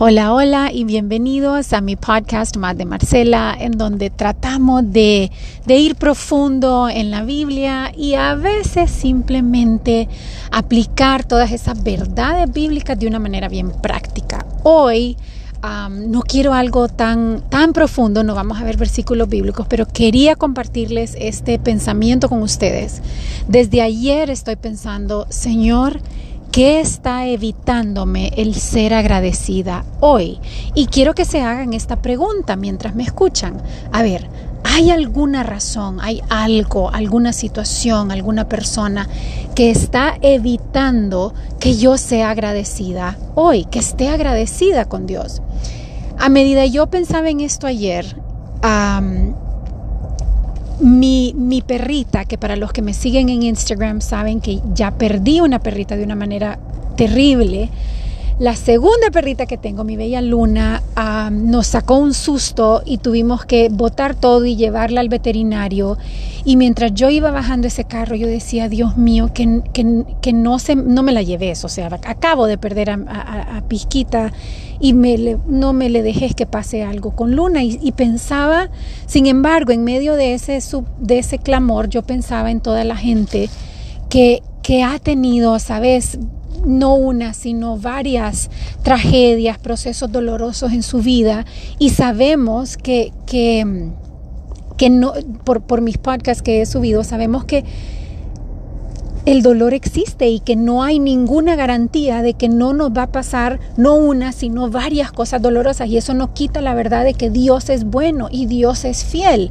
Hola, hola y bienvenidos a mi podcast Más de Marcela, en donde tratamos de, ir profundo en la Biblia y a veces simplemente aplicar todas esas verdades bíblicas de una manera bien práctica. Hoy no quiero algo tan, tan profundo, no vamos a ver versículos bíblicos, pero quería compartirles este pensamiento con ustedes. Desde ayer estoy pensando, Señor, ¿Qué está evitándome el ser agradecida hoy? Y quiero que se hagan esta pregunta mientras me escuchan. A ver, ¿hay alguna razón, hay algo, alguna situación, alguna persona que está evitando que yo sea agradecida hoy, que esté agradecida con Dios? A medida yo pensaba en esto ayer, mi, mi, perrita, que para los que me siguen en Instagram saben que ya perdí una perrita de una manera terrible, la segunda perrita que tengo, mi bella Luna, nos sacó un susto y tuvimos que botar todo y llevarla al veterinario. Y mientras yo iba bajando ese carro, yo decía, Dios mío, que, que, no, se, no me la lleves. O sea, acabo de perder a, a, Pisquita y me no me le dejes que pase algo con Luna. Y, y, pensaba, sin embargo, en medio de ese, de ese clamor, yo pensaba en toda la gente que, que ha tenido, ¿sabes? No una, sino varias tragedias, procesos dolorosos en su vida y sabemos que, que, que no, por, por mis podcasts que he subido, sabemos que el dolor existe y que no hay ninguna garantía de que no nos va a pasar no una, sino varias cosas dolorosas. Y eso no quita la verdad de que Dios es bueno y Dios es fiel.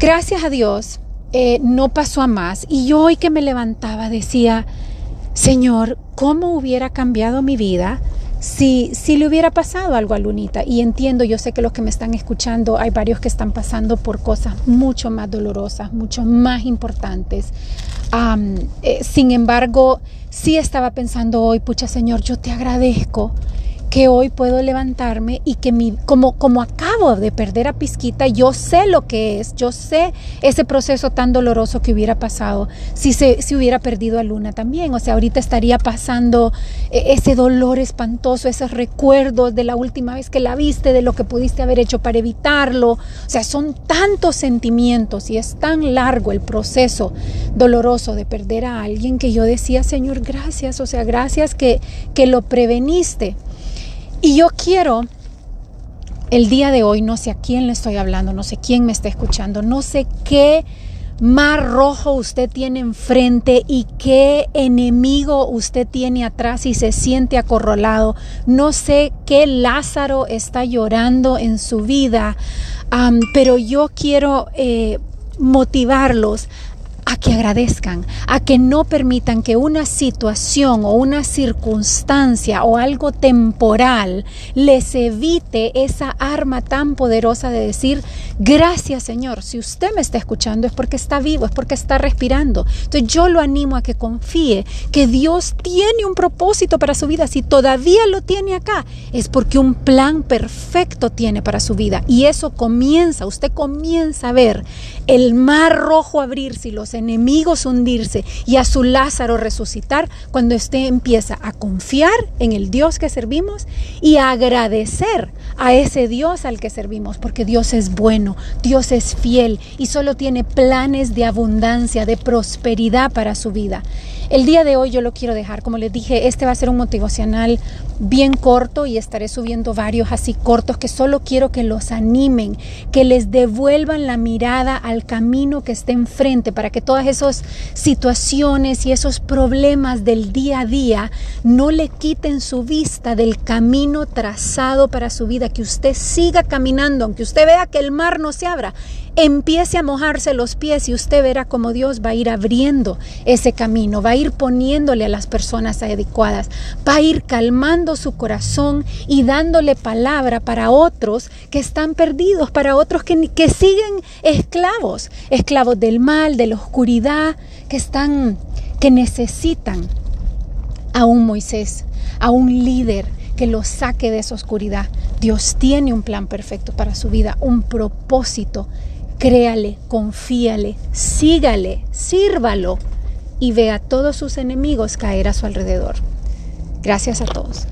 Gracias a Dios eh, no pasó a más. Y yo hoy que me levantaba decía, Señor, ¿cómo hubiera cambiado mi vida si, si le hubiera pasado algo a Lunita? Y entiendo, yo sé que los que me están escuchando, hay varios que están pasando por cosas mucho más dolorosas, mucho más importantes. Eh, sin embargo, sí estaba pensando hoy, pucha Señor, yo te agradezco que hoy puedo levantarme y que mi, como, como acabo de perder a Pisquita, yo sé lo que es, yo sé ese proceso tan doloroso que hubiera pasado si, se, si hubiera perdido a Luna también. O sea, ahorita estaría pasando eh, ese dolor espantoso, esos recuerdos de la última vez que la viste, de lo que pudiste haber hecho para evitarlo. O sea, son tantos sentimientos y es tan largo el proceso doloroso de perder a alguien que yo decía, Señor, gracias, o sea, gracias que, que lo preveniste. Y yo quiero el día de hoy, no sé a quién le estoy hablando, no sé quién me está escuchando, no sé qué mar rojo usted tiene enfrente y qué enemigo usted tiene atrás y se siente acorralado. No sé qué Lázaro está llorando en su vida, pero yo quiero eh, motivarlos a que agradezcan, a que no permitan que una situación o una circunstancia o algo temporal les evite esa arma tan poderosa de decir, gracias Señor, si usted me está escuchando es porque está vivo, es porque está respirando. Entonces yo lo animo a que confíe que Dios tiene un propósito para su vida. Si todavía lo tiene acá, es porque un plan perfecto tiene para su vida. Y eso comienza, usted comienza a ver el mar rojo abrirse y enemigos hundirse y a su Lázaro resucitar cuando usted empieza a confiar en el Dios que servimos y a agradecer a ese Dios al que servimos, porque Dios es bueno, Dios es fiel y solo tiene planes de abundancia, de prosperidad para su vida. El día de hoy yo lo quiero dejar, como les dije, este va a ser un motivacional bien corto y estaré subiendo varios así cortos que solo quiero que los animen, que les devuelvan la mirada al camino que está enfrente para que todas esas situaciones y esos problemas del día a día no le quiten su vista del camino trazado para su vida, que usted siga caminando, aunque usted vea que el mar no se abra, empiece a mojarse los pies y usted verá cómo Dios va a ir abriendo ese camino, va a ir poniéndole a las personas adecuadas, va a ir calmando su corazón y dándole palabra para otros que están perdidos, para otros que, que siguen esclavos, esclavos del mal, de la oscuridad, que están, que necesitan a un Moisés, a un líder que los saque de esa oscuridad. Dios tiene un plan perfecto para su vida, un propósito Créale, confíale, sígale, sírvalo y ve a todos sus enemigos caer a su alrededor. Gracias a todos.